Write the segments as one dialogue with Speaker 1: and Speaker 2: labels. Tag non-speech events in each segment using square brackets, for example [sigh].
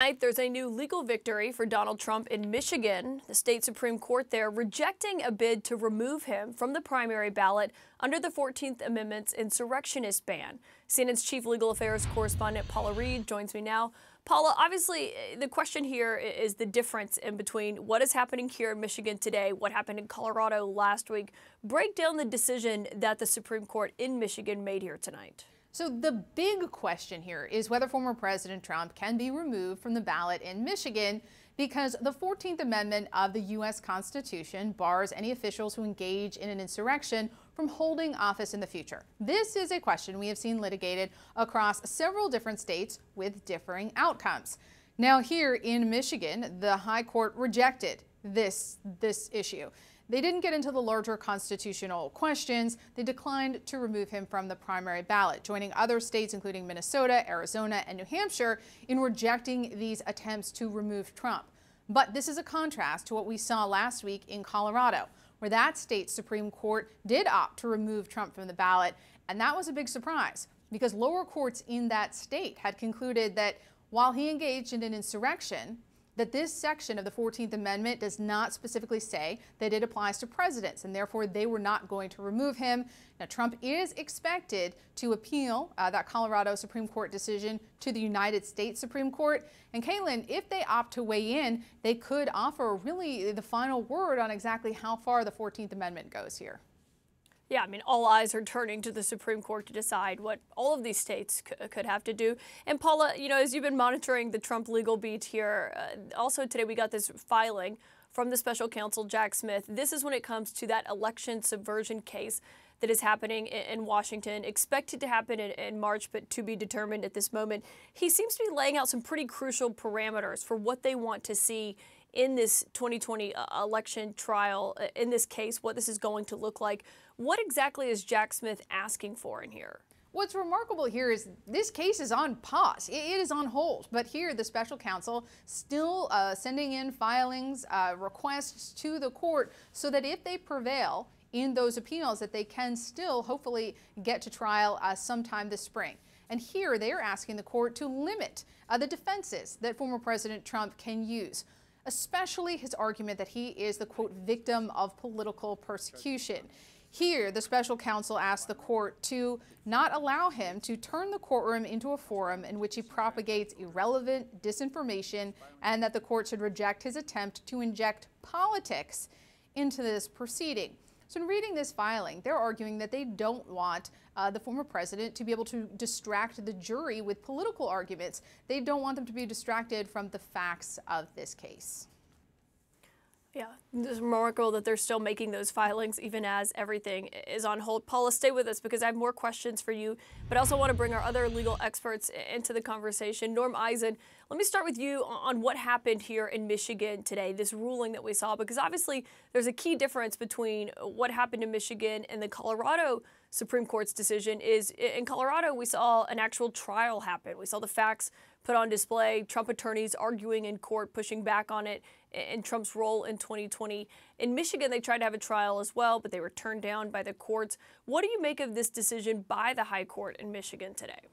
Speaker 1: Tonight, there's a new legal victory for Donald Trump in Michigan. The state Supreme Court there rejecting a bid to remove him from the primary ballot under the 14th Amendment's insurrectionist ban. CNN's chief legal affairs correspondent Paula Reid joins me now. Paula, obviously, eh, the question here is the difference in between what is happening here in Michigan today, what happened in Colorado last week. Break down the decision that the Supreme Court in Michigan made here tonight.
Speaker 2: So the big question here is whether former President Trump can be removed from the ballot in Michigan because the 14th Amendment of the U.S. Constitution bars any officials who engage in an insurrection from holding office in the future. This is a question we have seen litigated across several different states with differing outcomes. Now here in Michigan, the High Court rejected this, this issue. They didn't get into the larger constitutional questions. They declined to remove him from the primary ballot, joining other states, including Minnesota, Arizona, and New Hampshire, in rejecting these attempts to remove Trump. But this is a contrast to what we saw last week in Colorado, where that state's Supreme Court did opt to remove Trump from the ballot. And that was a big surprise because lower courts in that state had concluded that while he engaged in an insurrection, that this section of the 14th Amendment does not specifically say that it applies to presidents, and therefore they were not going to remove him. Now, Trump is expected to appeal uh, that Colorado Supreme Court decision to the United States Supreme Court. And Kaitlan, if they opt to weigh in, they could offer really the final word on exactly how far the 14th Amendment goes here.
Speaker 1: Yeah, I mean, all eyes are turning to the Supreme Court to decide what all of these states could have to do. And Paula, you know, as you've been monitoring the Trump legal beat here, uh, also today we got this filing from the special counsel Jack Smith. This is when it comes to that election subversion case that is happening in Washington, expected to happen in, in, March, but to be determined at this moment. He seems to be laying out some pretty crucial parameters for what they want to see in this 2020 uh, election trial, uh, in this case, what this is going to look like. What exactly is Jack Smith asking for in here?
Speaker 2: What's remarkable here is this case is on pause. It is on hold. But here, the special counsel still uh, sending in filings, uh, requests to the court so that if they prevail in those appeals, that they can still hopefully get to trial uh, sometime this spring. And here they are asking the court to limit uh, the defenses that former President Trump can use especially his argument that he is the quote victim of political persecution. Here, the special counsel asked the court to not allow him to turn the courtroom into a forum in which he propagates irrelevant disinformation and that the court should reject his attempt to inject politics into this proceeding. So in reading this filing, they're arguing that they don't want uh, the former president to be able to distract the jury with political arguments. They don't want them to be distracted from the facts of this case.
Speaker 1: Yeah, it's remarkable that they're still making those filings even as everything is on hold. Paula, stay with us because I have more questions for you, but I also want to bring our other legal experts into the conversation. Norm Eisen, let me start with you on what happened here in Michigan today, this ruling that we saw, because obviously there's a key difference between what happened in Michigan and the Colorado Supreme Court's decision is in Colorado, we saw an actual trial happen. We saw the facts put on display, Trump attorneys arguing in court, pushing back on it and Trump's role in 2020. In Michigan, they tried to have a trial as well, but they were turned down by the courts. What do you make of this decision by the High Court in Michigan today?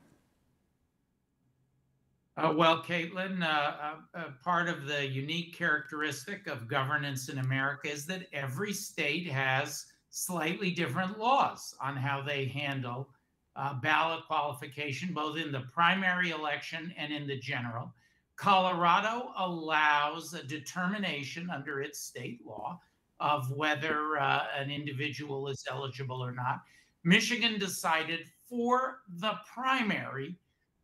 Speaker 3: Uh, well, Kaitlan, uh, uh, uh part of the unique characteristic of governance in America is that every state has slightly different laws on how they handle uh, ballot qualification, both in the primary election and in the general. Colorado allows a determination under its state law of whether uh, an individual is eligible or not. Michigan decided for the primary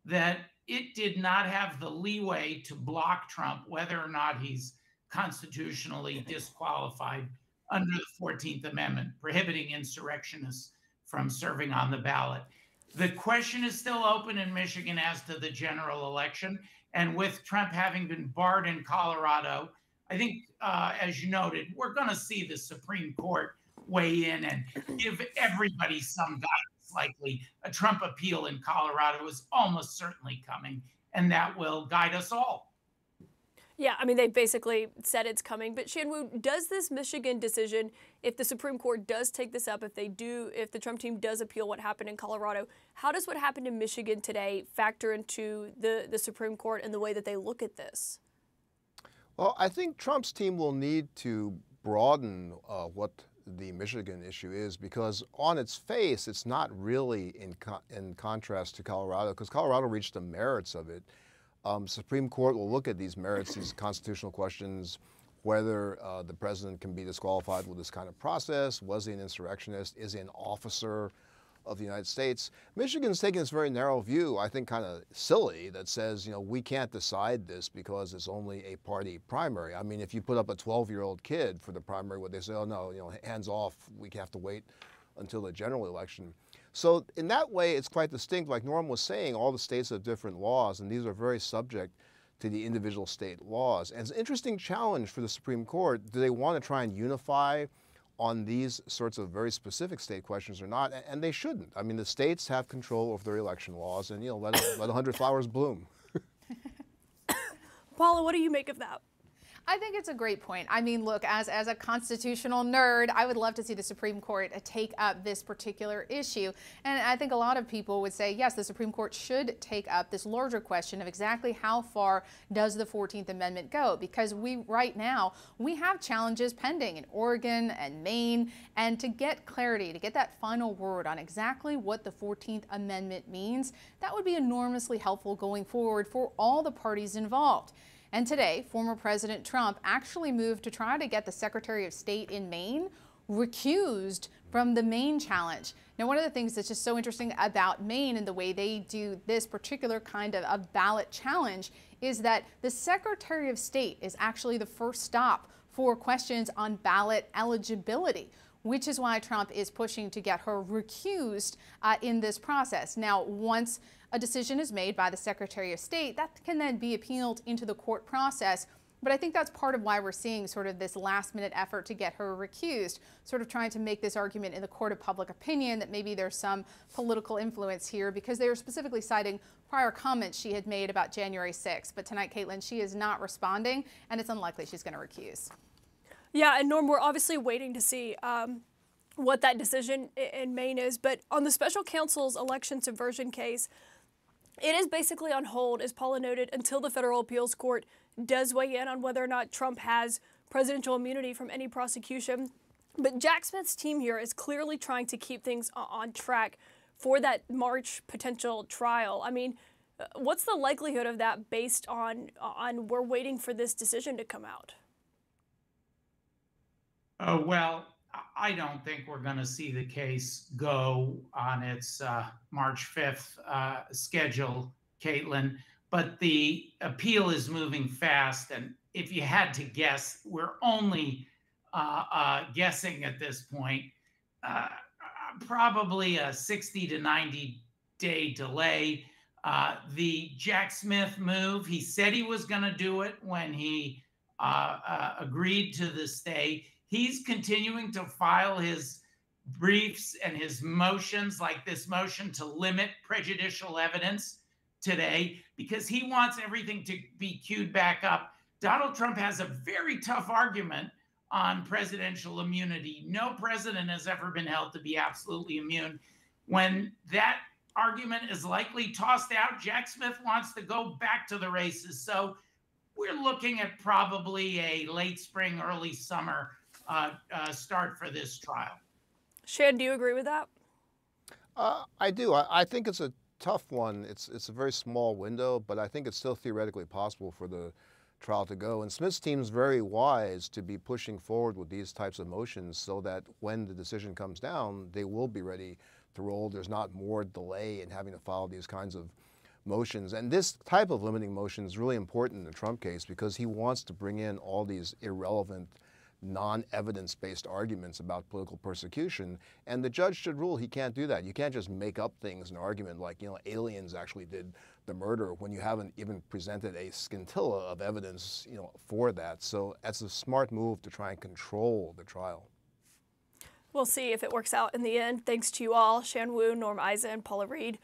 Speaker 3: that it did not have the leeway to block Trump, whether or not he's constitutionally disqualified under the 14th Amendment, prohibiting insurrectionists from serving on the ballot. The question is still open in Michigan as to the general election. And with Trump having been barred in Colorado, I think, uh, as you noted, we're going to see the Supreme Court weigh in and give everybody some guidance. Likely, a Trump appeal in Colorado is almost certainly coming, and that will guide us all.
Speaker 1: Yeah, I mean, they basically said it's coming. But Shan-Wu, does this Michigan decision, if the Supreme Court does take this up, if they do, if the Trump team does appeal what happened in Colorado, how does what happened in Michigan today factor into the, the Supreme Court and the way that they look at this?
Speaker 4: Well, I think Trump's team will need to broaden uh, what the Michigan issue is because on its face, it's not really in, co in contrast to Colorado because Colorado reached the merits of it. Um, Supreme Court will look at these merits, these constitutional questions, whether uh, the president can be disqualified with this kind of process. Was he an insurrectionist? Is he an officer of the United States? Michigan's taking this very narrow view, I think kind of silly, that says, you know, we can't decide this because it's only a party primary. I mean, if you put up a 12-year-old kid for the primary, would they say, oh, no, you know, hands off, we have to wait until the general election? So in that way, it's quite distinct. Like Norm was saying, all the states have different laws, and these are very subject to the individual state laws. And it's an interesting challenge for the Supreme Court. Do they want to try and unify on these sorts of very specific state questions or not? And they shouldn't. I mean, the states have control over their election laws, and you know, let let a hundred flowers bloom. [laughs]
Speaker 1: Paula, what do you make of that?
Speaker 2: I think it's a great point. I mean, look, as, as a constitutional nerd, I would love to see the Supreme Court uh, take up this particular issue. And I think a lot of people would say, yes, the Supreme Court should take up this larger question of exactly how far does the 14th Amendment go? Because we, right now, we have challenges pending in Oregon and Maine. And to get clarity, to get that final word on exactly what the 14th Amendment means, that would be enormously helpful going forward for all the parties involved. And today, former President Trump actually moved to try to get the Secretary of State in Maine recused from the Maine challenge. Now, one of the things that's just so interesting about Maine and the way they do this particular kind of, ballot challenge is that the Secretary of State is actually the first stop for questions on ballot eligibility which is why Trump is pushing to get her recused uh, in this process. Now, once a decision is made by the Secretary of State, that can then be appealed into the court process. But I think that's part of why we're seeing sort of this last minute effort to get her recused, sort of trying to make this argument in the court of public opinion that maybe there's some political influence here because they are specifically citing prior comments she had made about January 6th. But tonight, Kaitlan, she is not responding, and it's unlikely she's going to recuse.
Speaker 1: Yeah, and Norm, we're obviously waiting to see um, what that decision in Maine is. But on the special counsel's election subversion case, it is basically on hold, as Paula noted, until the federal appeals court does weigh in on whether or not Trump has presidential immunity from any prosecution. But Jack Smith's team here is clearly trying to keep things on track for that March potential trial. I mean, uh, what's the likelihood of that based on on we're waiting for this decision to come out?
Speaker 3: Uh, well, I don't think we're going to see the case go on its uh, March 5th uh, schedule, Kaitlan. But the appeal is moving fast. And if you had to guess, we're only uh, uh guessing at this point, uh, probably a 60 to 90 day delay. The Jack Smith move, he said he was going to do it when he agreed to the stay he's continuing to file his briefs and his motions, like this motion to limit prejudicial evidence today, because he wants everything to be queued back up. Donald Trump has a very tough argument on presidential immunity. No president has ever been held to be absolutely immune. When that argument is likely tossed out, Jack Smith wants to go back to the races. So we're looking at probably a late spring, early summer start for this trial.
Speaker 1: Shan, do you agree with that?
Speaker 4: Uh, I do. I, I, think it's a tough one. It's it's a very small window, but I think it's still theoretically possible for the trial to go. And Smith's team is very wise to be pushing forward with these types of motions so that when the decision comes down, they will be ready to roll. There's not more delay in having to file these kinds of motions. And this type of limiting motion is really important in the Trump case because he wants to bring in all these irrelevant non-evidence-based arguments about political persecution, and the judge should rule he can't do that. You can't just make up things in an argument like, you know, aliens actually did the murder when you haven't even presented a scintilla of evidence, you know, for that. So that's a smart move to try and control the trial.
Speaker 1: We'll see if it works out in the end. Thanks to you all, Shan Wu, Norm Eisen, Paula Reid.